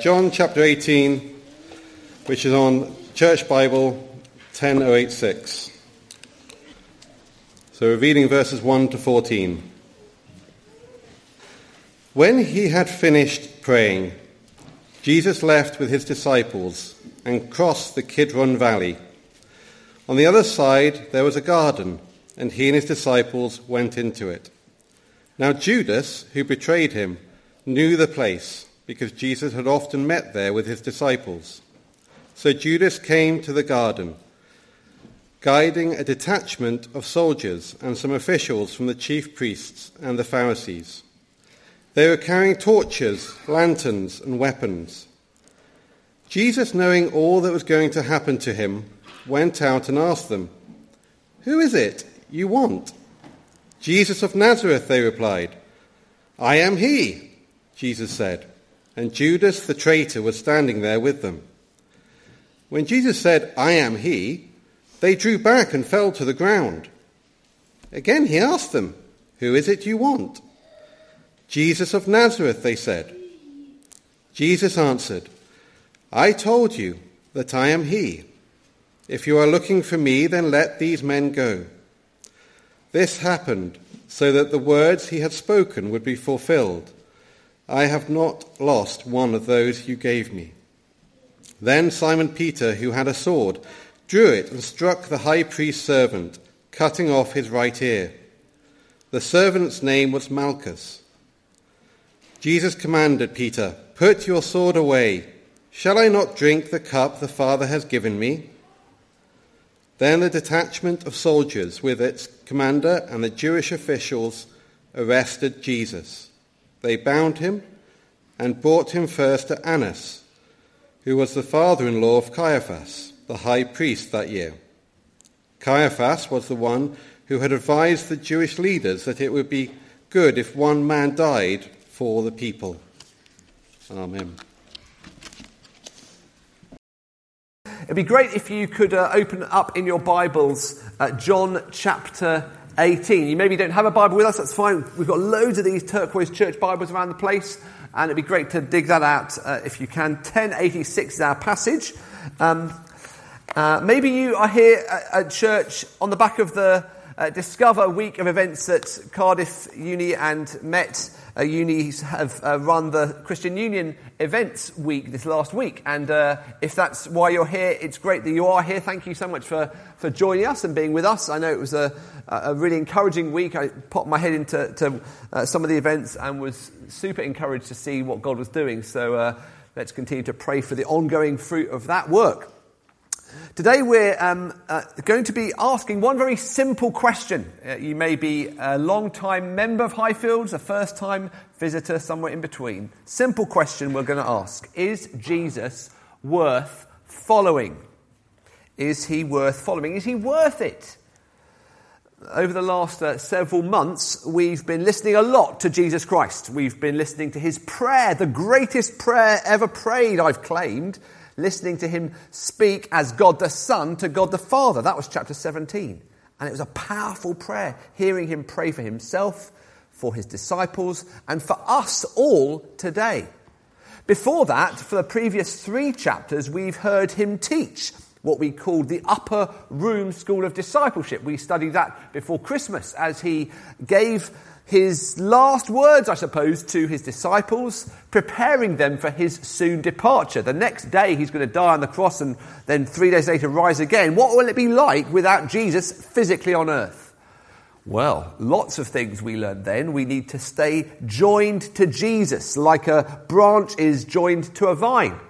John chapter 18, which is on Church Bible 10086. So we're reading verses 1 to 14. When he had finished praying, Jesus left with his disciples and crossed the Kidron Valley. On the other side there was a garden, and he and his disciples went into it. Now Judas, who betrayed him, knew the place because Jesus had often met there with his disciples. So Judas came to the garden, guiding a detachment of soldiers and some officials from the chief priests and the Pharisees. They were carrying torches, lanterns, and weapons. Jesus, knowing all that was going to happen to him, went out and asked them, Who is it you want? Jesus of Nazareth, they replied. I am he, Jesus said and Judas the traitor was standing there with them. When Jesus said, I am he, they drew back and fell to the ground. Again he asked them, Who is it you want? Jesus of Nazareth, they said. Jesus answered, I told you that I am he. If you are looking for me, then let these men go. This happened so that the words he had spoken would be fulfilled. I have not lost one of those you gave me. Then Simon Peter, who had a sword, drew it and struck the high priest's servant, cutting off his right ear. The servant's name was Malchus. Jesus commanded Peter, Put your sword away. Shall I not drink the cup the Father has given me? Then the detachment of soldiers, with its commander and the Jewish officials, arrested Jesus. They bound him and brought him first to Annas, who was the father in law of Caiaphas, the high priest that year. Caiaphas was the one who had advised the Jewish leaders that it would be good if one man died for the people. Amen. It'd be great if you could uh, open up in your Bibles uh, John chapter 18. You maybe don't have a Bible with us, that's fine. We've got loads of these turquoise church Bibles around the place, and it'd be great to dig that out uh, if you can. 1086 is our passage. Um, uh, maybe you are here at, at, church on the back of the uh, Discover week of events at Cardiff Uni and Met uh, unis have uh, run the Christian Union events week this last week. And uh, if that's why you're here, it's great that you are here. Thank you so much for, for joining us and being with us. I know it was a, a really encouraging week. I popped my head into to, uh, some of the events and was super encouraged to see what God was doing. So uh, let's continue to pray for the ongoing fruit of that work. Today we're um, uh, going to be asking one very simple question. Uh, you may be a long-time member of Highfields, a first-time visitor, somewhere in between. Simple question we're going to ask. Is Jesus worth following? Is he worth following? Is he worth it? Over the last uh, several months, we've been listening a lot to Jesus Christ. We've been listening to his prayer, the greatest prayer ever prayed, I've claimed, listening to him speak as God the Son to God the Father. That was chapter 17. And it was a powerful prayer, hearing him pray for himself, for his disciples, and for us all today. Before that, for the previous three chapters, we've heard him teach what we called the upper room school of discipleship. We studied that before Christmas as he gave his last words, I suppose, to his disciples, preparing them for his soon departure. The next day he's going to die on the cross and then three days later rise again. What will it be like without Jesus physically on earth? Well, lots of things we learned then. We need to stay joined to Jesus, like a branch is joined to a vine.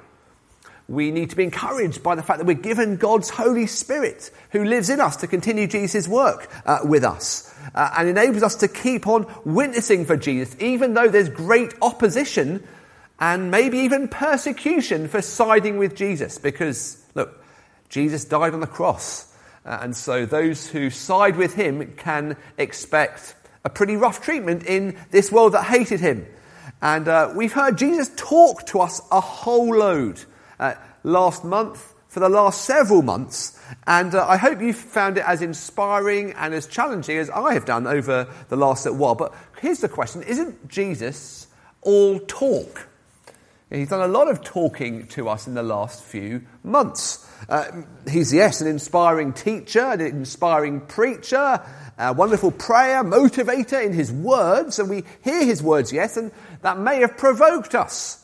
We need to be encouraged by the fact that we're given God's Holy Spirit who lives in us to continue Jesus' work uh, with us uh, and enables us to keep on witnessing for Jesus, even though there's great opposition and maybe even persecution for siding with Jesus. Because, look, Jesus died on the cross. Uh, and so those who side with him can expect a pretty rough treatment in this world that hated him. And uh, we've heard Jesus talk to us a whole load uh, last month, for the last several months, and uh, I hope you found it as inspiring and as challenging as I have done over the last little while. But here's the question Isn't Jesus all talk? He's done a lot of talking to us in the last few months. Uh, he's, yes, an inspiring teacher, an inspiring preacher, a wonderful prayer, motivator in his words, and we hear his words, yes, and that may have provoked us,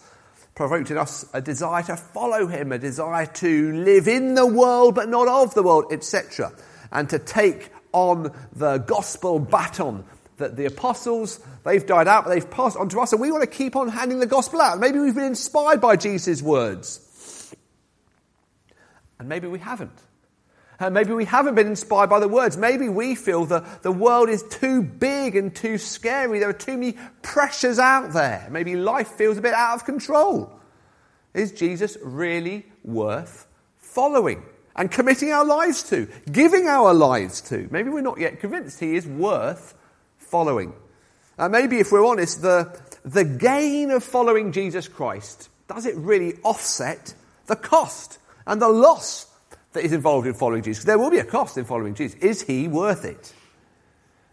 provoked in us a desire to follow him, a desire to live in the world but not of the world, etc., and to take on the gospel baton that the apostles, they've died out, but they've passed on to us, and we want to keep on handing the gospel out. Maybe we've been inspired by Jesus' words. And maybe we haven't. And maybe we haven't been inspired by the words. Maybe we feel that the world is too big and too scary. There are too many pressures out there. Maybe life feels a bit out of control. Is Jesus really worth following and committing our lives to, giving our lives to? Maybe we're not yet convinced he is worth following. Uh, maybe, if we're honest, the, the gain of following Jesus Christ, does it really offset the cost and the loss that is involved in following Jesus? There will be a cost in following Jesus. Is he worth it?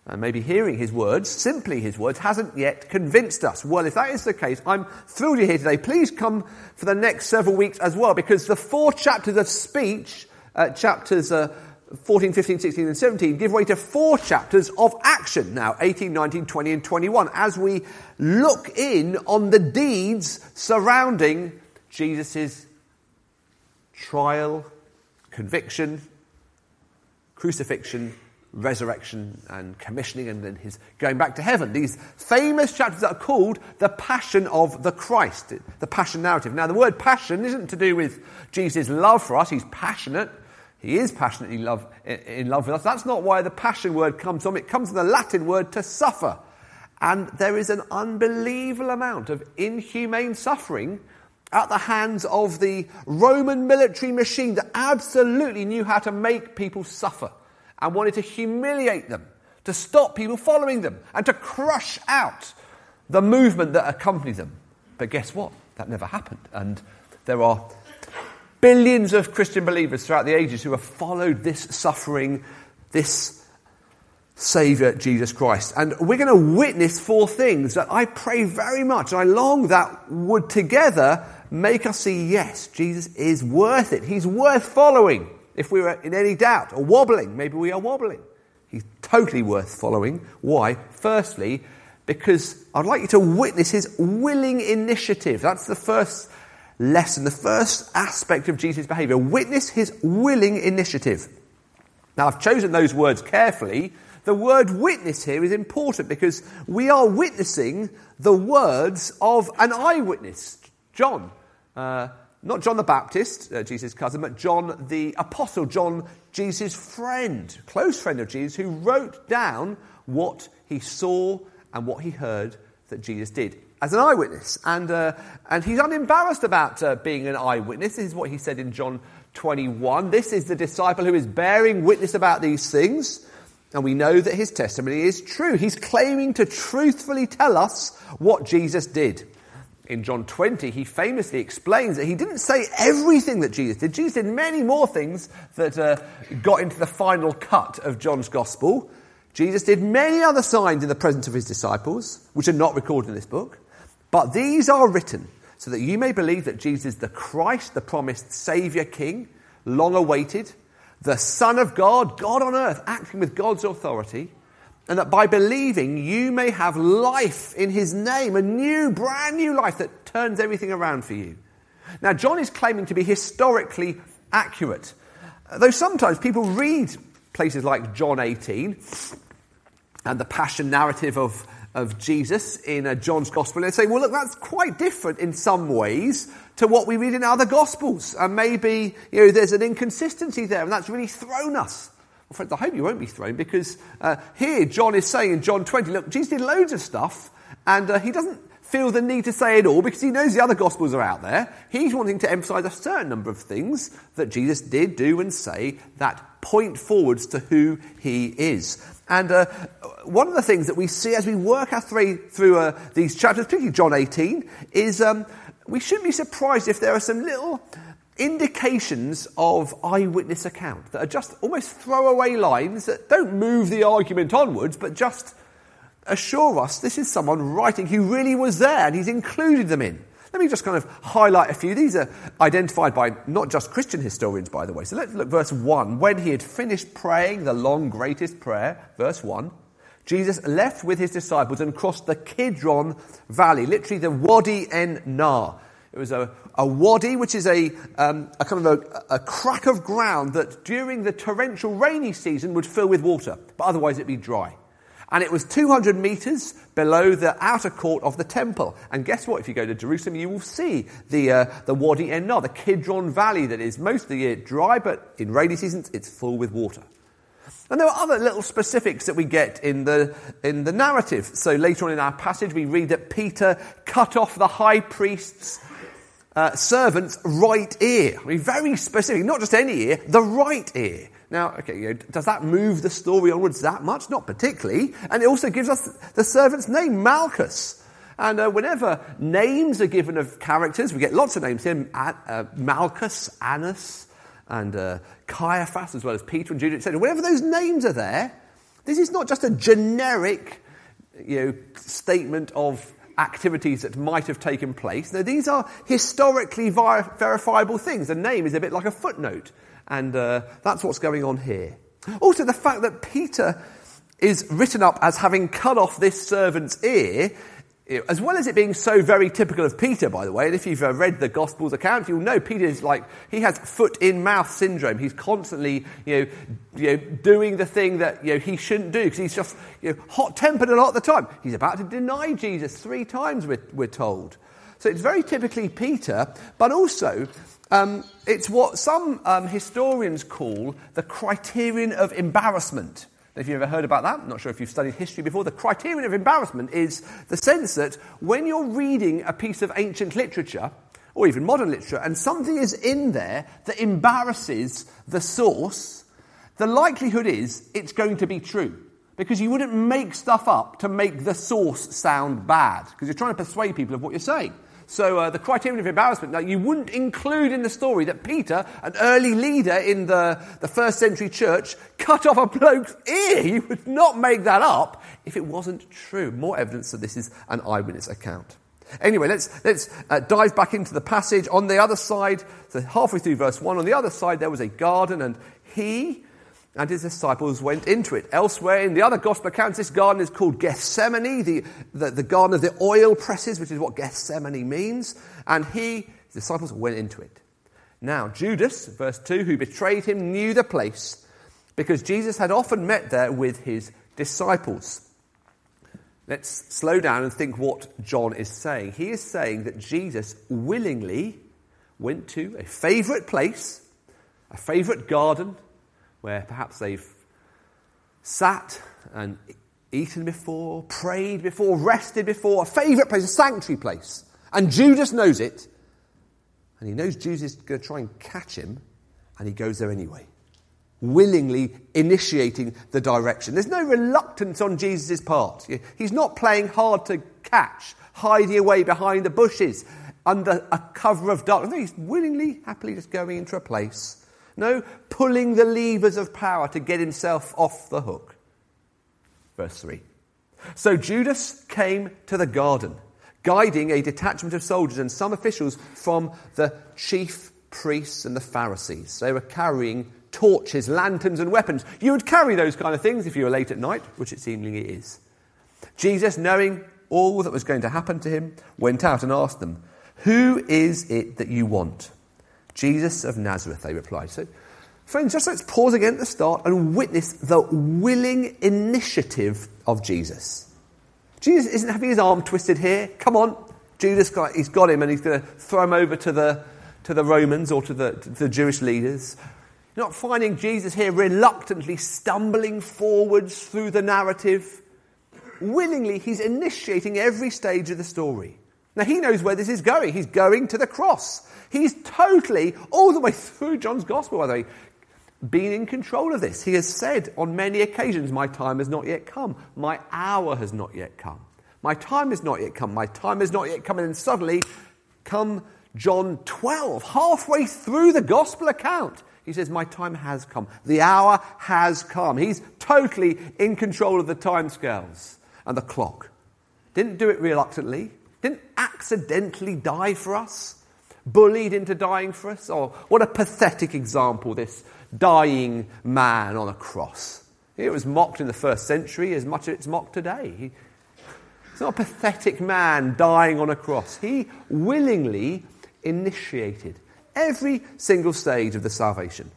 And maybe hearing his words, simply his words, hasn't yet convinced us. Well, if that is the case, I'm thrilled you're here today. Please come for the next several weeks as well, because the four chapters of speech, uh, chapters uh, 14, 15, 16, and 17 give way to four chapters of action now 18, 19, 20, and 21 as we look in on the deeds surrounding Jesus' trial, conviction, crucifixion, resurrection, and commissioning, and then his going back to heaven. These famous chapters that are called the Passion of the Christ, the Passion narrative. Now, the word passion isn't to do with Jesus' love for us, he's passionate. He is passionately love, in love with us. That's not why the passion word comes from. It comes from the Latin word to suffer. And there is an unbelievable amount of inhumane suffering at the hands of the Roman military machine that absolutely knew how to make people suffer and wanted to humiliate them, to stop people following them, and to crush out the movement that accompanied them. But guess what? That never happened. And there are Billions of Christian believers throughout the ages who have followed this suffering, this Saviour, Jesus Christ. And we're going to witness four things that I pray very much, and I long that would together make us see, yes, Jesus is worth it. He's worth following. If we were in any doubt or wobbling, maybe we are wobbling. He's totally worth following. Why? Firstly, because I'd like you to witness his willing initiative. That's the first lesson, the first aspect of Jesus' behavior. Witness his willing initiative. Now, I've chosen those words carefully. The word witness here is important because we are witnessing the words of an eyewitness, John. Uh, not John the Baptist, uh, Jesus' cousin, but John the Apostle, John, Jesus' friend, close friend of Jesus, who wrote down what he saw and what he heard that Jesus did as an eyewitness. And, uh, and he's unembarrassed about uh, being an eyewitness. This is what he said in John 21. This is the disciple who is bearing witness about these things. And we know that his testimony is true. He's claiming to truthfully tell us what Jesus did. In John 20, he famously explains that he didn't say everything that Jesus did. Jesus did many more things that uh, got into the final cut of John's gospel. Jesus did many other signs in the presence of his disciples, which are not recorded in this book. But these are written so that you may believe that Jesus is the Christ, the promised Saviour King, long awaited, the Son of God, God on earth, acting with God's authority, and that by believing you may have life in His name, a new, brand new life that turns everything around for you. Now, John is claiming to be historically accurate, though sometimes people read places like John 18 and the passion narrative of of Jesus in uh, John's Gospel and say, well, look, that's quite different in some ways to what we read in other Gospels. And maybe, you know, there's an inconsistency there, and that's really thrown us. Well, friends, I hope you won't be thrown because uh, here John is saying in John 20, look, Jesus did loads of stuff, and uh, he doesn't feel the need to say it all because he knows the other Gospels are out there. He's wanting to emphasize a certain number of things that Jesus did do and say that point forwards to who he is. And uh, one of the things that we see as we work our way through uh, these chapters, particularly John 18, is um, we shouldn't be surprised if there are some little indications of eyewitness account that are just almost throwaway lines that don't move the argument onwards, but just assure us this is someone writing who really was there and he's included them in. Let me just kind of highlight a few. These are identified by not just Christian historians, by the way. So let's look verse 1. When he had finished praying the long, greatest prayer, verse 1, Jesus left with his disciples and crossed the Kidron Valley, literally the Wadi en Nar. It was a, a wadi, which is a, um, a kind of a, a crack of ground that during the torrential rainy season would fill with water, but otherwise it'd be dry. And it was 200 meters below the outer court of the temple. And guess what? If you go to Jerusalem, you will see the, uh, the Wadi en the Kidron Valley that is most of the year dry, but in rainy seasons it's full with water. And there are other little specifics that we get in the, in the narrative. So later on in our passage, we read that Peter cut off the high priest's uh, servant's right ear. I mean, very specific, not just any ear, the right ear. Now, okay, you know, does that move the story onwards that much? Not particularly. And it also gives us the servant's name, Malchus. And uh, whenever names are given of characters, we get lots of names here uh, Malchus, Annas, and uh, Caiaphas, as well as Peter and Judas, etc. Whenever those names are there, this is not just a generic you know, statement of activities that might have taken place. Now, these are historically ver- verifiable things. The name is a bit like a footnote. And uh, that's what's going on here. Also, the fact that Peter is written up as having cut off this servant's ear, as well as it being so very typical of Peter, by the way, and if you've uh, read the Gospels account, you'll know Peter is like, he has foot in mouth syndrome. He's constantly, you know, you know doing the thing that, you know, he shouldn't do because he's just, you know, hot tempered a lot of the time. He's about to deny Jesus three times, we're, we're told. So it's very typically Peter, but also um, it's what some um, historians call the criterion of embarrassment. If you've ever heard about that, I'm not sure if you've studied history before, the criterion of embarrassment is the sense that when you're reading a piece of ancient literature, or even modern literature, and something is in there that embarrasses the source, the likelihood is it's going to be true. Because you wouldn't make stuff up to make the source sound bad, because you're trying to persuade people of what you're saying. So uh, the criterion of embarrassment, now you wouldn't include in the story that Peter, an early leader in the, the first century church, cut off a bloke's ear. You would not make that up if it wasn't true. More evidence that this is an eyewitness account. Anyway, let's, let's uh, dive back into the passage. On the other side, so halfway through verse 1, on the other side there was a garden, and he and his disciples went into it. Elsewhere in the other gospel accounts, this garden is called Gethsemane, the, the, the garden of the oil presses, which is what Gethsemane means. And he, his disciples, went into it. Now, Judas, verse 2, who betrayed him, knew the place because Jesus had often met there with his disciples. Let's slow down and think what John is saying. He is saying that Jesus willingly went to a favourite place, a favourite garden, where perhaps they've sat and eaten before, prayed before, rested before, a favourite place, a sanctuary place. And Judas knows it. And he knows Judas is going to try and catch him, and he goes there anyway, willingly initiating the direction. There's no reluctance on Jesus' part. He's not playing hard to catch, hiding away behind the bushes under a cover of darkness. He's willingly, happily just going into a place no pulling the levers of power to get himself off the hook. Verse 3. So Judas came to the garden, guiding a detachment of soldiers and some officials from the chief priests and the Pharisees. They were carrying torches, lanterns, and weapons. You would carry those kind of things if you were late at night, which it seemingly is. Jesus, knowing all that was going to happen to him, went out and asked them, Who is it that you want? Jesus of Nazareth, they replied. So, friends, just let's pause again at the start and witness the willing initiative of Jesus. Jesus isn't having his arm twisted here. Come on, Judas, he's got him and he's going to throw him over to the, to the Romans or to the, to the Jewish leaders. You're not finding Jesus here reluctantly stumbling forwards through the narrative. Willingly, he's initiating every stage of the story. Now, he knows where this is going. He's going to the cross. He's totally, all the way through John's gospel, by the way, been in control of this. He has said on many occasions, My time has not yet come. My hour has not yet come. My time has not yet come. My time has not yet come. And then suddenly, come John 12, halfway through the gospel account, he says, My time has come. The hour has come. He's totally in control of the timescales and the clock. Didn't do it reluctantly. Didn't accidentally die for us, bullied into dying for us. Oh, what a pathetic example, this dying man on a cross. It was mocked in the first century as much as it's mocked today. It's not a pathetic man dying on a cross. He willingly initiated every single stage of the salvation.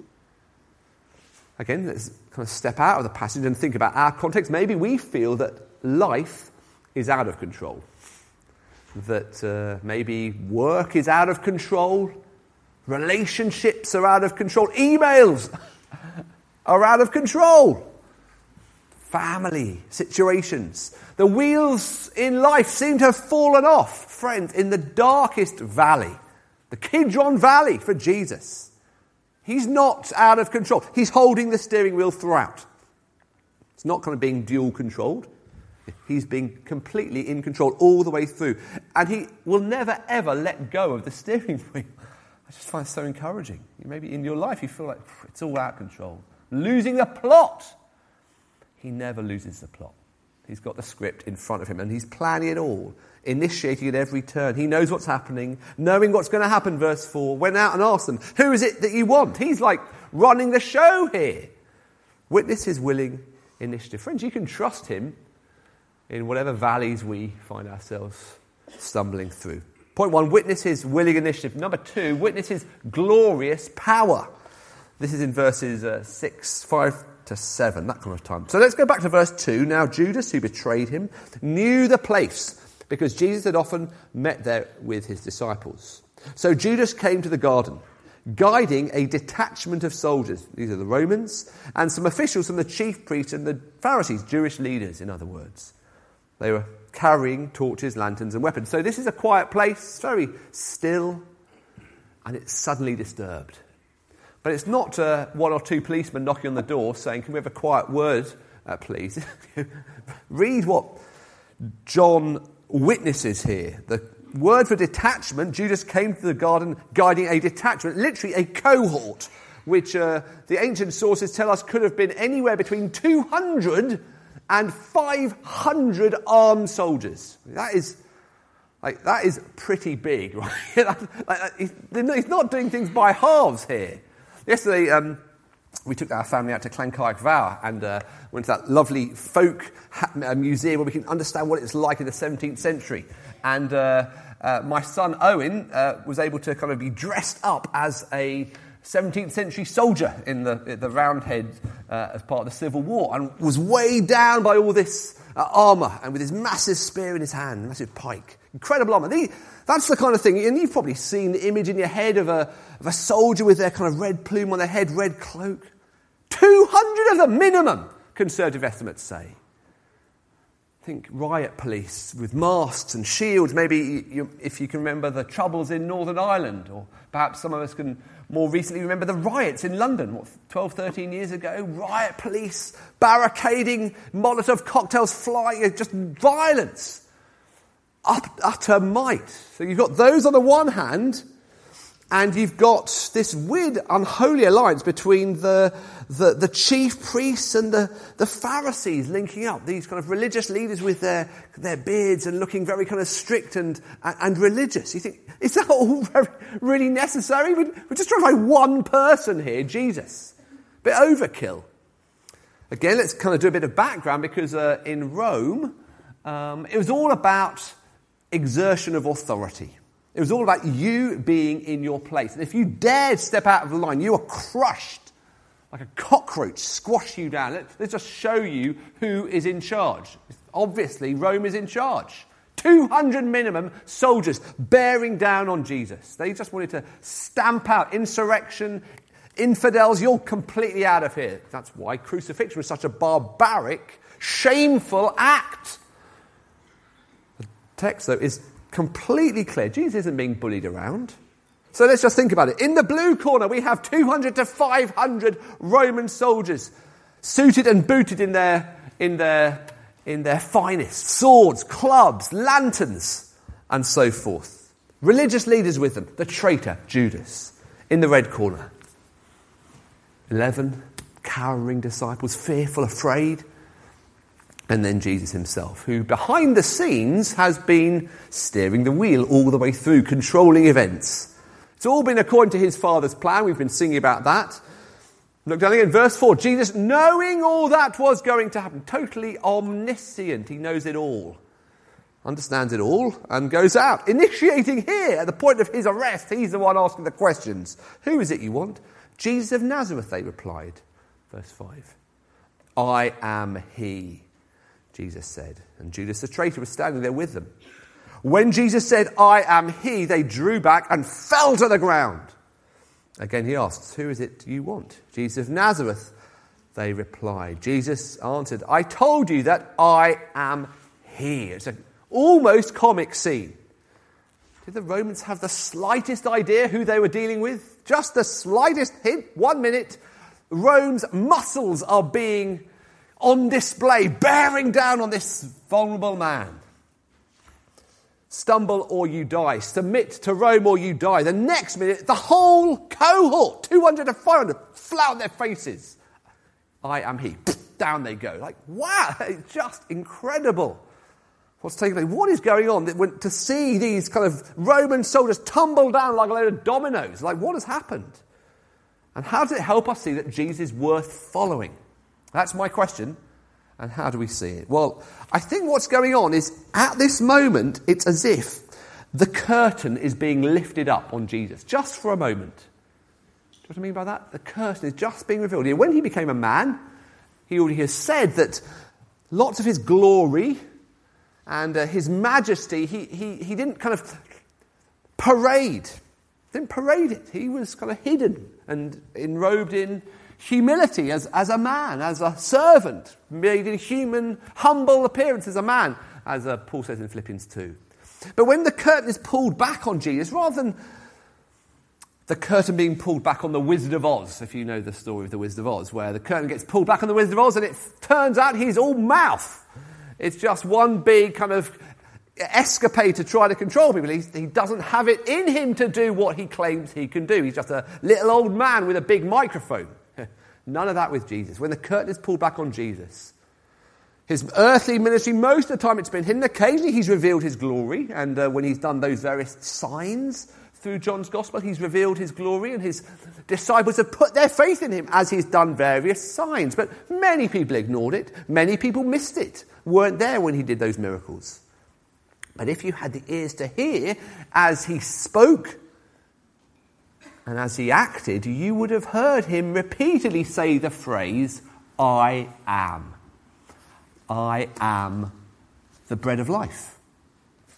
Again, let's kind of step out of the passage and think about our context. Maybe we feel that life is out of control, that uh, maybe work is out of control, relationships are out of control, emails are out of control family situations. The wheels in life seem to have fallen off, friends, in the darkest valley, the Kidron Valley for Jesus. He's not out of control. He's holding the steering wheel throughout. It's not kind of being dual controlled. He's being completely in control all the way through. And he will never, ever let go of the steering wheel. I just find it so encouraging. Maybe in your life you feel like it's all out of control. Losing the plot he never loses the plot. He's got the script in front of him and he's planning it all, initiating at every turn. He knows what's happening, knowing what's going to happen, verse 4. Went out and asked them, Who is it that you want? He's like running the show here. Witness his willing initiative. Friends, you can trust him in whatever valleys we find ourselves stumbling through. Point one, witness his willing initiative. Number two, witness his glorious power. This is in verses uh, 6, 5 to 7, that kind of time. So let's go back to verse 2. Now, Judas, who betrayed him, knew the place because Jesus had often met there with his disciples. So Judas came to the garden, guiding a detachment of soldiers. These are the Romans, and some officials from the chief priests and the Pharisees, Jewish leaders, in other words. They were carrying torches, lanterns, and weapons. So this is a quiet place, very still, and it's suddenly disturbed. But it's not uh, one or two policemen knocking on the door saying, Can we have a quiet word, uh, please? Read what John witnesses here. The word for detachment, Judas came to the garden guiding a detachment, literally a cohort, which uh, the ancient sources tell us could have been anywhere between 200 and 500 armed soldiers. That is. Like, that is pretty big, right? he's not doing things by halves here. Yesterday, um, we took our family out to Llancaiach Fawr and uh, went to that lovely folk ha- uh, museum where we can understand what it's like in the 17th century. And uh, uh, my son Owen uh, was able to kind of be dressed up as a 17th century soldier in the, the Roundhead uh, as part of the Civil War and was weighed down by all this armour and with his massive spear in his hand, massive pike. Incredible armour. That's the kind of thing, and you've probably seen the image in your head of a, of a soldier with their kind of red plume on their head, red cloak. 200 of them minimum, conservative estimates say. Think riot police with masks and shields. Maybe you, if you can remember the troubles in Northern Ireland, or perhaps some of us can more recently remember the riots in London, what, 12, 13 years ago? Riot police barricading, Molotov cocktails flying, uh, just violence utter might. So you've got those on the one hand, and you've got this weird, unholy alliance between the, the, the, chief priests and the, the Pharisees linking up. These kind of religious leaders with their, their beards and looking very kind of strict and, and religious. You think, is that all very, really necessary? We're just trying to find one person here, Jesus. Bit overkill. Again, let's kind of do a bit of background because uh, in Rome, um, it was all about exertion of authority. It was all about you being in your place. And if you dared step out of the line, you were crushed like a cockroach, squash you down. Let, us just show you who is in charge. Obviously, Rome is in charge. 200 minimum soldiers bearing down on Jesus. They just wanted to stamp out insurrection, infidels, you're completely out of here. That's why crucifixion was such a barbaric, shameful act The text, though, is completely clear. Jesus isn't being bullied around. So let's just think about it. In the blue corner, we have 200 to 500 Roman soldiers, suited and booted in their, in their, in their finest swords, clubs, lanterns, and so forth. Religious leaders with them, the traitor, Judas, in the red corner. 11 cowering disciples, fearful, afraid. And then Jesus himself, who behind the scenes has been steering the wheel all the way through, controlling events. It's all been according to his Father's plan. We've been singing about that. Look down again, verse 4. Jesus, knowing all that was going to happen, totally omniscient, he knows it all, understands it all, and goes out, initiating here at the point of his arrest. He's the one asking the questions. Who is it you want? Jesus of Nazareth, they replied. Verse 5. I am he. Jesus said. And Judas the traitor was standing there with them. When Jesus said, I am he, they drew back and fell to the ground. Again, he asks, Who is it you want? Jesus of Nazareth, they replied. Jesus answered, I told you that I am he. It's an almost comic scene. Did the Romans have the slightest idea who they were dealing with? Just the slightest hint? One minute, Rome's muscles are being on display, bearing down on this vulnerable man. Stumble or you die. Submit to Rome or you die. The next minute, the whole cohort, 200 to 500, flout their faces. I am he. Down they go. Like, wow, it's just incredible what's taking place. What is going on? To see these kind of Roman soldiers tumble down like a load of dominoes. Like, what has happened? And how does it help us see that Jesus is worth following? That's my question. And how do we see it? Well, I think what's going on is at this moment, it's as if the curtain is being lifted up on Jesus just for a moment. Do you know what I mean by that? The curtain is just being revealed. When he became a man, he already has said that lots of his glory and uh, his majesty, he, he, he didn't kind of parade. Didn't parade it. He was kind of hidden and enrobed in humility as, as a man, as a servant, made in human, humble appearance as a man, as uh, Paul says in Philippians 2. But when the curtain is pulled back on Jesus, rather than the curtain being pulled back on the Wizard of Oz, if you know the story of the Wizard of Oz, where the curtain gets pulled back on the Wizard of Oz and it turns out he's all mouth. It's just one big kind of escapade to try to control people. He's, he doesn't have it in him to do what he claims he can do. He's just a little old man with a big microphone. None of that with Jesus. When the curtain is pulled back on Jesus, his earthly ministry, most of the time it's been hidden. Occasionally he's revealed his glory, and uh, when he's done those various signs through John's gospel, he's revealed his glory, and his disciples have put their faith in him as he's done various signs. But many people ignored it, many people missed it, weren't there when he did those miracles. But if you had the ears to hear as he spoke and as he acted, you would have heard him repeatedly say the phrase, I am. I am the bread of life.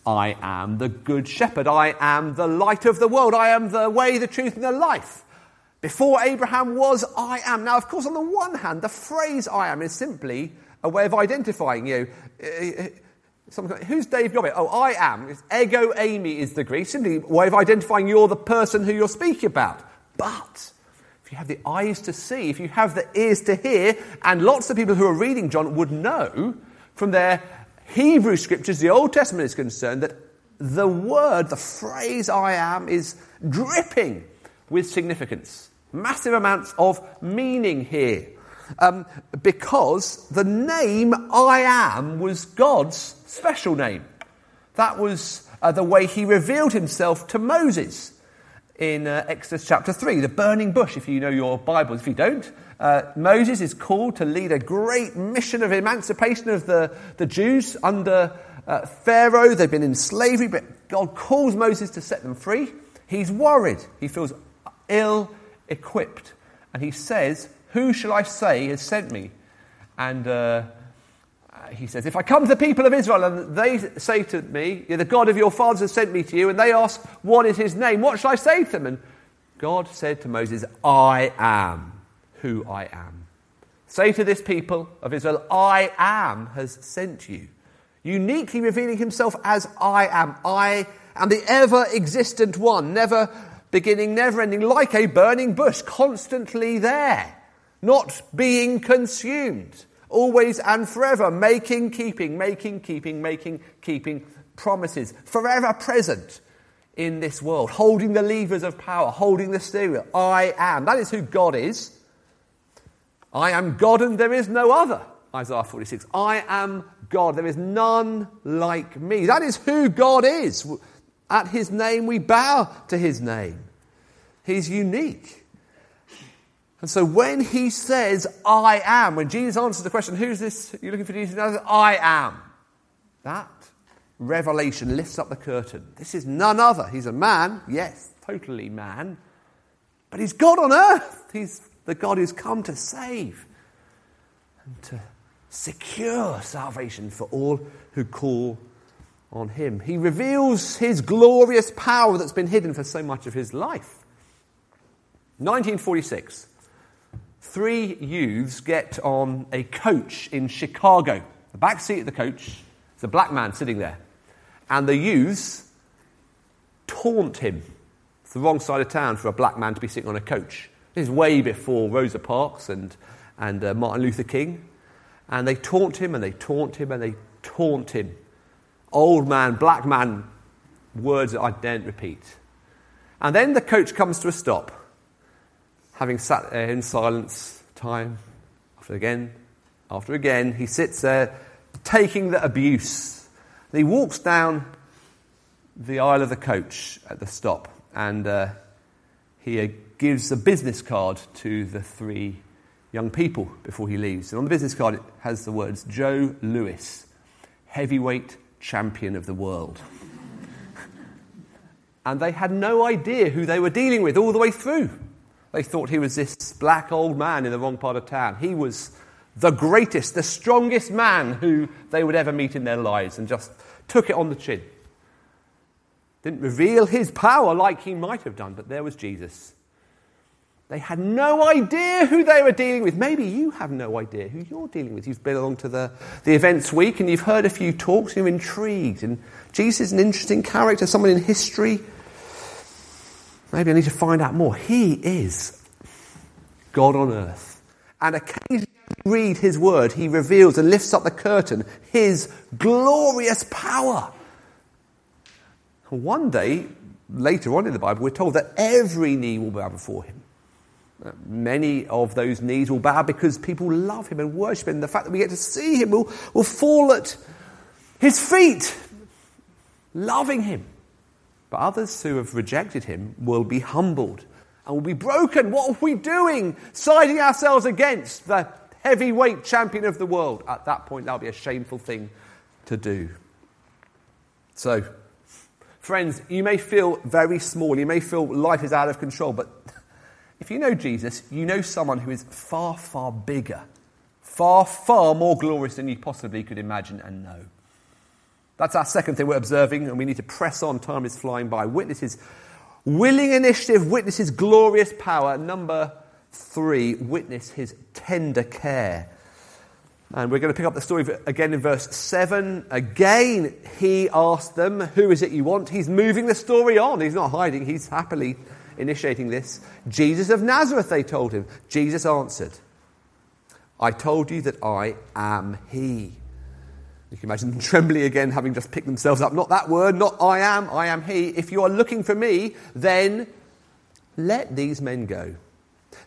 I am the good shepherd. I am the light of the world. I am the way, the truth, and the life. Before Abraham was, I am. Now, of course, on the one hand, the phrase I am is simply a way of identifying you. Uh, uh, Who's Dave Gobbett? Oh, I am. It's ego eimi is the Greek, simply way of identifying you're the person who you're speaking about. But if you have the eyes to see, if you have the ears to hear, and lots of people who are reading John would know from their Hebrew scriptures, the Old Testament is concerned, that the word, the phrase I am, is dripping with significance. Massive amounts of meaning here. Um, because the name I am was God's special name. That was uh, the way he revealed himself to Moses in uh, Exodus chapter 3, the burning bush, if you know your Bibles. If you don't, uh, Moses is called to lead a great mission of emancipation of the, the Jews under uh, Pharaoh. They've been in slavery, but God calls Moses to set them free. He's worried. He feels ill equipped. And he says, Who shall I say has sent me? And uh, he says, If I come to the people of Israel and they say to me, The God of your fathers has sent me to you, and they ask, What is his name? What shall I say to them? And God said to Moses, I am who I am. Say to this people of Israel, I am has sent you. Uniquely revealing himself as I am. I am the ever existent one, never beginning, never ending, like a burning bush, constantly there, not being consumed always and forever, making, keeping, making, keeping, making, keeping promises, forever present in this world, holding the levers of power, holding the steering. I am. That is who God is. I am God and there is no other. Isaiah 46. I am God. There is none like me. That is who God is. At his name, we bow to his name. He's unique. And so when he says, I am, when Jesus answers the question, who's this? You're looking for Jesus? I am. That revelation lifts up the curtain. This is none other. He's a man, yes, totally man, but he's God on earth. He's the God who's come to save and to secure salvation for all who call on him. He reveals his glorious power that's been hidden for so much of his life. 1946, three youths get on a coach in Chicago. The back seat of the coach, there's a black man sitting there. And the youths taunt him. It's the wrong side of town for a black man to be sitting on a coach. This is way before Rosa Parks and, and uh, Martin Luther King. And they taunt him and they taunt him and they taunt him. Old man, black man, words that I daren't repeat. And then the coach comes to a stop, having sat there in silence, time after again, after again. He sits there taking the abuse. And he walks down the aisle of the coach at the stop and uh, he uh, gives a business card to the three young people before he leaves. And on the business card, it has the words Joe Louis, heavyweight champion of the world. and they had no idea who they were dealing with all the way through. They thought he was this black old man in the wrong part of town. He was the greatest, the strongest man who they would ever meet in their lives and just took it on the chin. Didn't reveal his power like he might have done, but there was Jesus they had no idea who they were dealing with. Maybe you have no idea who you're dealing with. You've been along to the, the events week and you've heard a few talks you're intrigued. And Jesus is an interesting character, someone in history. Maybe I need to find out more. He is God on earth. And occasionally, read his word, he reveals and lifts up the curtain, his glorious power. one day, later on in the Bible, we're told that every knee will bow before him. Many of those knees will bow because people love him and worship him. The fact that we get to see him will, will fall at his feet, loving him. But others who have rejected him will be humbled and will be broken. What are we doing? Siding ourselves against the heavyweight champion of the world. At that point, that'll be a shameful thing to do. So, friends, you may feel very small. You may feel life is out of control, but if you know Jesus, you know someone who is far, far bigger, far, far more glorious than you possibly could imagine and know. That's our second thing we're observing, and we need to press on. Time is flying by. Witnesses, willing initiative, witnesses, glorious power. Number three, witness his tender care. And we're going to pick up the story again in verse 7. Again, he asked them, Who is it you want? He's moving the story on. He's not hiding, he's happily initiating this. Jesus of Nazareth, they told him. Jesus answered, I told you that I am he. You can imagine them trembling again, having just picked themselves up. Not that word, not I am, I am he. If you are looking for me, then let these men go.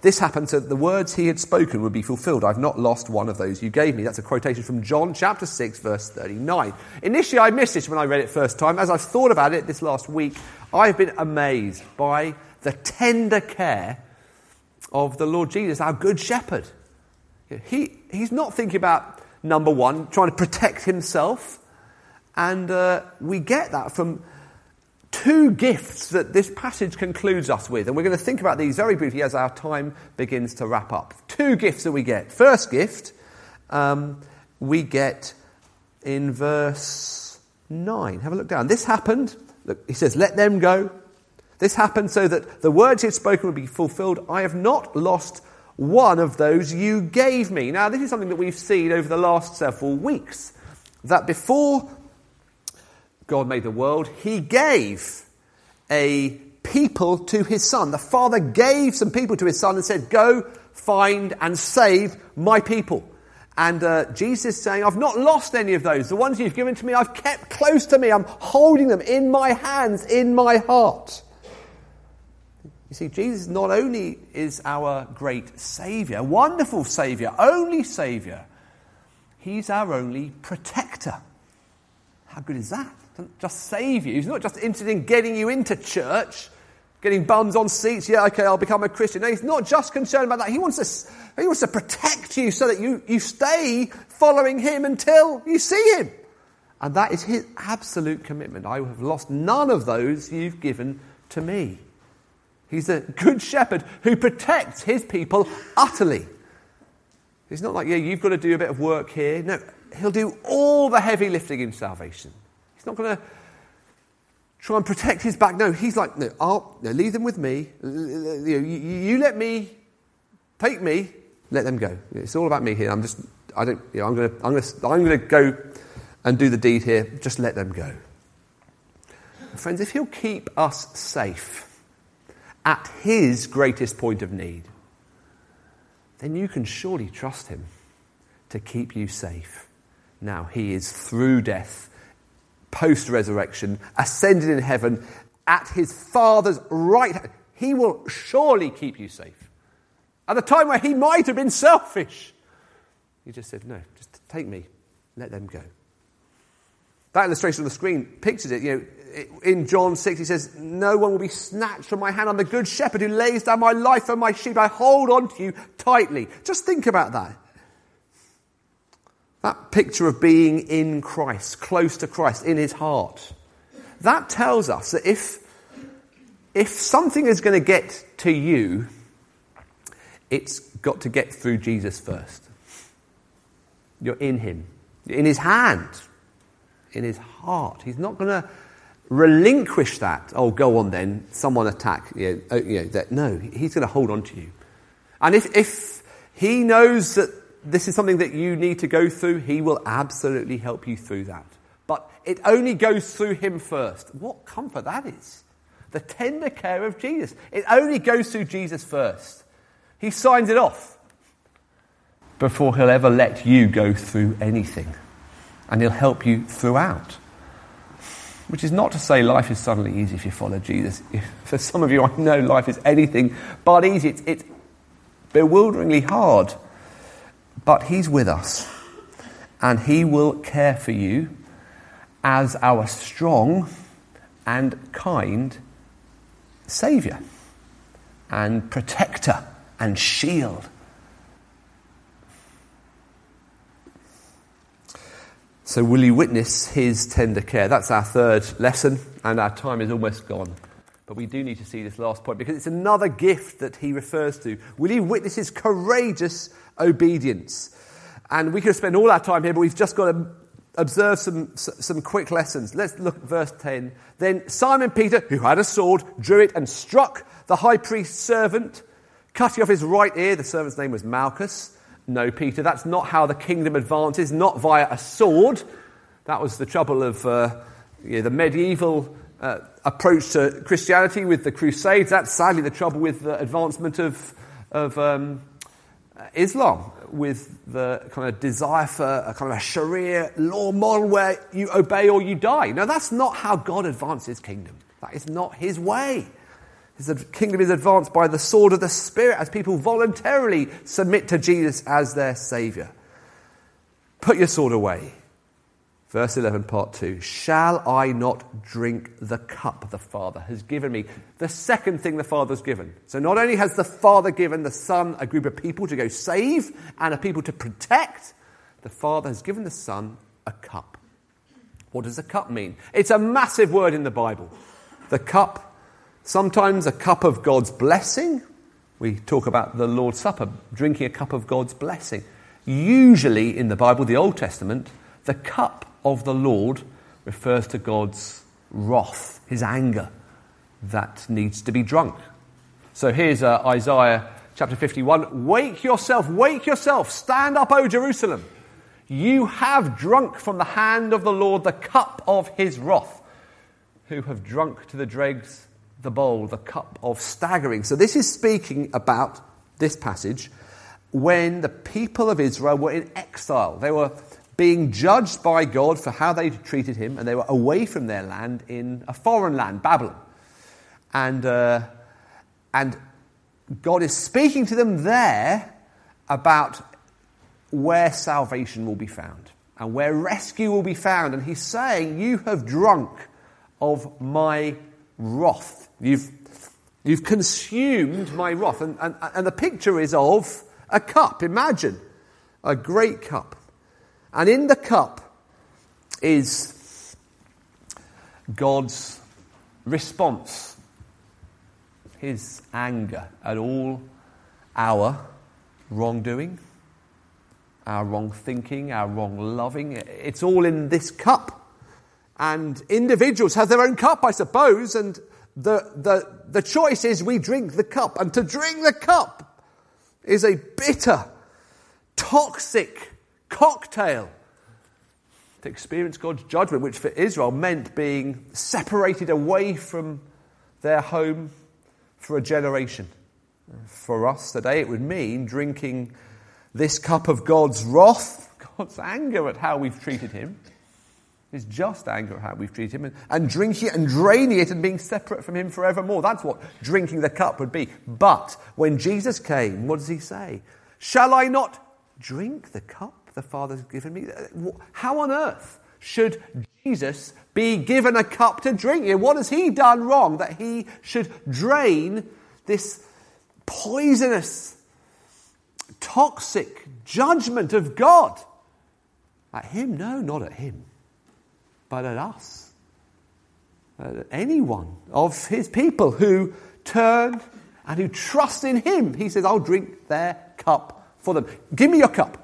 This happened so that the words he had spoken would be fulfilled. I've not lost one of those you gave me. That's a quotation from John chapter 6, verse 39. Initially, I missed this when I read it first time. As I've thought about it this last week, I've been amazed by the tender care of the Lord Jesus, our good shepherd. He, he's not thinking about, number one, trying to protect himself. And uh, we get that from two gifts that this passage concludes us with. And we're going to think about these very briefly as our time begins to wrap up. Two gifts that we get. First gift, um, we get in verse 9. Have a look down. This happened. Look, he says, Let them go. This happened so that the words he had spoken would be fulfilled. I have not lost one of those you gave me. Now, this is something that we've seen over the last several weeks. That before God made the world, he gave a people to his son. The father gave some people to his son and said, Go find and save my people. And uh, Jesus saying, I've not lost any of those. The ones you've given to me, I've kept close to me. I'm holding them in my hands, in my heart. You see, Jesus not only is our great Saviour, wonderful Saviour, only Saviour, He's our only protector. How good is that? Doesn't just save you. He's not just interested in getting you into church, getting bums on seats. Yeah, okay, I'll become a Christian. No, he's not just concerned about that. He wants to, he wants to protect you so that you, you stay following him until you see him. And that is his absolute commitment. I have lost none of those you've given to me. He's a good shepherd who protects his people utterly. He's not like, yeah, you've got to do a bit of work here. No, he'll do all the heavy lifting in salvation. He's not going to try and protect his back. No, he's like, no, I'll no, leave them with me. You, you, let me, take me, let them go. It's all about me here. I'm just, I don't, you know, I'm going to, I'm going to, I'm going to go and do the deed here. Just let them go. Friends, if he'll keep us safe at his greatest point of need, then you can surely trust him to keep you safe. Now, he is through death, post resurrection, ascended in heaven, at his Father's right hand. He will surely keep you safe. At the time where he might have been selfish, he just said, No, just take me, let them go. That illustration on the screen pictures it. You know, in John 6, he says, No one will be snatched from my hand. I'm the good shepherd who lays down my life for my sheep. I hold on to you tightly. Just think about that. That picture of being in Christ, close to Christ, in his heart. That tells us that if, if something is going to get to you, it's got to get through Jesus first. You're in him, in his hand, in his heart. He's not going to relinquish that. Oh, go on then, someone attack. You know, oh, you know, that, no, he's going to hold on to you. And if, if he knows that this is something that you need to go through, he will absolutely help you through that. But it only goes through him first. What comfort that is. The tender care of Jesus. It only goes through Jesus first. He signs it off before he'll ever let you go through anything. And he'll help you throughout. Which is not to say life is suddenly easy if you follow Jesus. For some of you, I know life is anything but easy. It's, it's bewilderingly hard. But He's with us, and He will care for you as our strong and kind Saviour and protector and shield So, will you witness his tender care? That's our third lesson, and our time is almost gone. But we do need to see this last point because it's another gift that he refers to. Will you witness his courageous obedience? And we could spend all our time here, but we've just got to observe some, some quick lessons. Let's look at verse 10. Then Simon Peter, who had a sword, drew it and struck the high priest's servant, cutting off his right ear. The servant's name was Malchus. No, Peter, that's not how the kingdom advances, not via a sword. That was the trouble of uh, the medieval uh, approach to Christianity with the Crusades. That's sadly the trouble with the advancement of, of um, Islam, with the kind of desire for a kind of a Sharia law model where you obey or you die. No, that's not how God advances kingdom. That is not his way. His kingdom is advanced by the sword of the Spirit as people voluntarily submit to Jesus as their Saviour. Put your sword away. Verse 11, part 2. Shall I not drink the cup the Father has given me? The second thing the Father's given. So not only has the Father given the Son a group of people to go save and a people to protect, the Father has given the Son a cup. What does a cup mean? It's a massive word in the Bible. The cup Sometimes a cup of God's blessing. We talk about the Lord's Supper, drinking a cup of God's blessing. Usually in the Bible, the Old Testament, the cup of the Lord refers to God's wrath, his anger that needs to be drunk. So here's uh, Isaiah chapter 51 Wake yourself, wake yourself, stand up, O Jerusalem. You have drunk from the hand of the Lord the cup of his wrath, who have drunk to the dregs the bowl, the cup of staggering. So, this is speaking about this passage when the people of Israel were in exile. They were being judged by God for how they treated him, and they were away from their land in a foreign land, Babylon. And, uh, and God is speaking to them there about where salvation will be found and where rescue will be found. And he's saying, You have drunk of my wrath. You've, you've consumed my wrath. And, and, and the picture is of a cup. Imagine a great cup. And in the cup is God's response, his anger at all our wrongdoing, our wrong thinking, our wrong loving. It's all in this cup. And individuals have their own cup, I suppose, and the, the, the choice is we drink the cup. And to drink the cup is a bitter, toxic cocktail. To experience God's judgment, which for Israel meant being separated away from their home for a generation. For us today, it would mean drinking this cup of God's wrath, God's anger at how we've treated Him, His just anger at how we've treated Him, and, and drinking it and draining it and being separate from Him forevermore. That's what drinking the cup would be. But when Jesus came, what does He say? Shall I not drink the cup the Father's given me? How on earth should Jesus be given a cup to drink? What has He done wrong that He should drain this poisonous, toxic judgment of God. At him? No, not at him, but at us. At anyone of his people who turn and who trust in him. He says, I'll drink their cup for them. Give me your cup.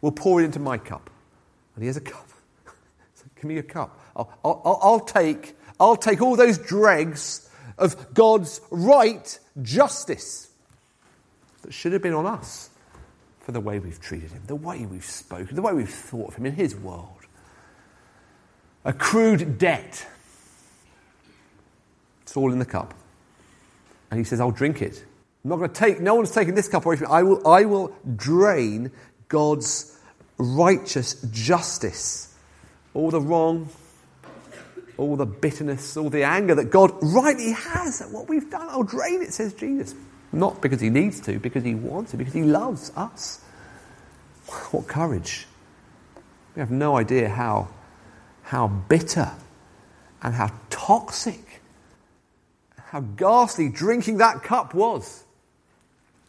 We'll pour it into my cup. And he has a cup. Give me your cup. I'll, I'll, I'll, take, I'll take all those dregs of God's right justice that should have been on us for the way we've treated him, the way we've spoken, the way we've thought of him in his world. Accrued debt. It's all in the cup. And he says, I'll drink it. I'm not going to take, no one's taking this cup away from me. I will, I will drain God's righteous justice. All the wrong, all the bitterness, all the anger that God rightly has at what we've done. I'll drain it, says Jesus. Not because he needs to, because he wants to, because he loves us. What courage. We have no idea how, how bitter and how toxic, how ghastly drinking that cup was.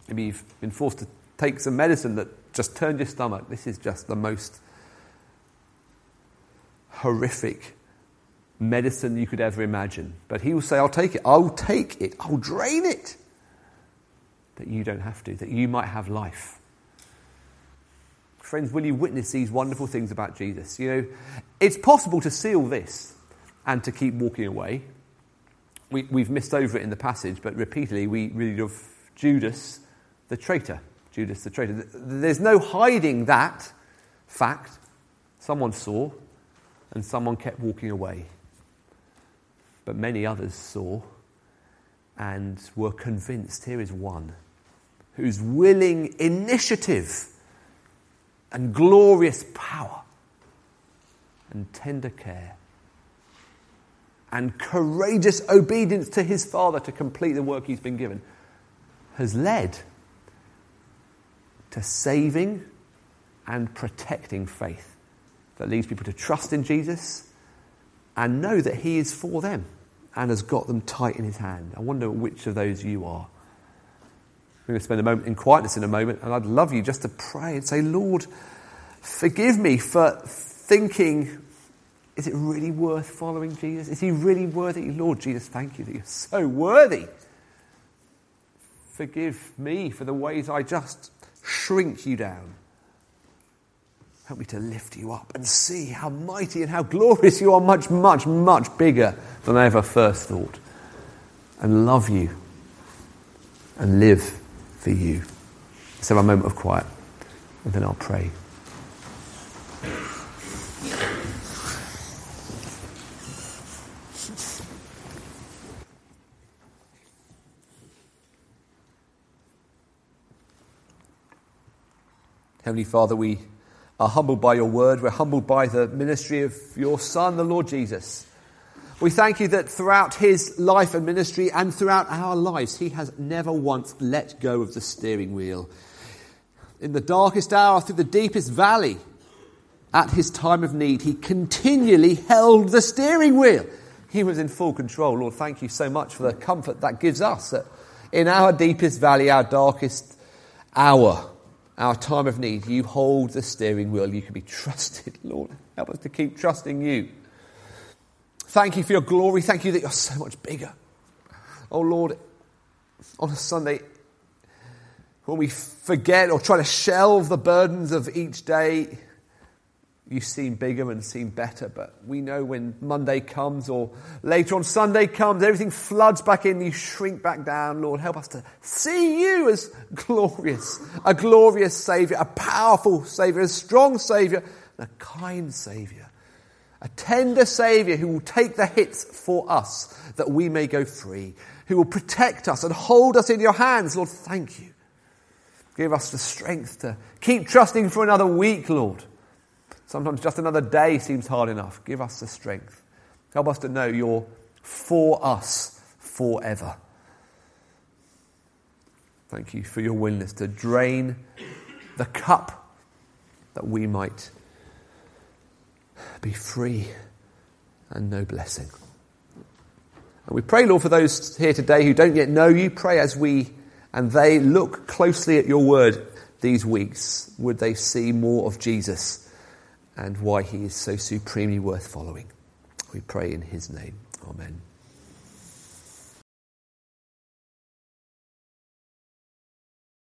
Maybe you've been forced to take some medicine that just turned your stomach. This is just the most horrific medicine you could ever imagine. But he will say, I'll take it. I'll take it. I'll drain it that you don't have to, that you might have life. Friends, will you witness these wonderful things about Jesus? You know, it's possible to seal this and to keep walking away. We, have missed over it in the passage, but repeatedly we read of Judas the traitor. Judas the traitor. There's no hiding that fact. Someone saw, and someone kept walking away. But many others saw and were convinced. Here is one whose willing initiative and glorious power and tender care and courageous obedience to his Father to complete the work he's been given has led to saving and protecting faith that leads people to trust in Jesus and know that he is for them and has got them tight in his hand. I wonder which of those you are. We're going to spend a moment in quietness in a moment, and I'd love you just to pray and say, Lord, forgive me for thinking, is it really worth following Jesus? Is he really worthy? Lord Jesus, thank you that you're so worthy. Forgive me for the ways I just shrink you down. Help me to lift you up and see how mighty and how glorious you are, much, much, much bigger than I ever first thought. And love you and live for you. Let's a moment of quiet, and then I'll pray. Heavenly Father, we are humbled by your word. We're humbled by the ministry of your Son, the Lord Jesus. We thank you that throughout his life and ministry and throughout our lives, he has never once let go of the steering wheel. in the darkest hour, through the deepest valley, at his time of need, he continually held the steering wheel. He was in full control. Lord, thank you so much for the comfort that gives us that in our deepest valley, our darkest hour, our time of need, you hold the steering wheel. You can be trusted, Lord. Help us to keep trusting you. Thank you for your glory. Thank you that you're so much bigger. Oh, Lord, on a Sunday, when we forget or try to shelve the burdens of each day, you seem bigger and seem better. But we know when Monday comes or later on Sunday comes, everything floods back in, you shrink back down. Lord, help us to see you as glorious, a glorious Saviour, a powerful Saviour, a strong Saviour, and a kind Saviour. A tender Saviour who will take the hits for us that we may go free, who will protect us and hold us in your hands. Lord, thank you. Give us the strength to keep trusting for another week, Lord. Sometimes just another day seems hard enough. Give us the strength. Help us to know you're for us forever. Thank you for your willingness to drain the cup that we might be free and know blessing. And we pray, Lord, for those here today who don't yet know you. Pray as we and they look closely at your word these weeks. Would they see more of Jesus? And why he is so supremely worth following. We pray in his name. Amen.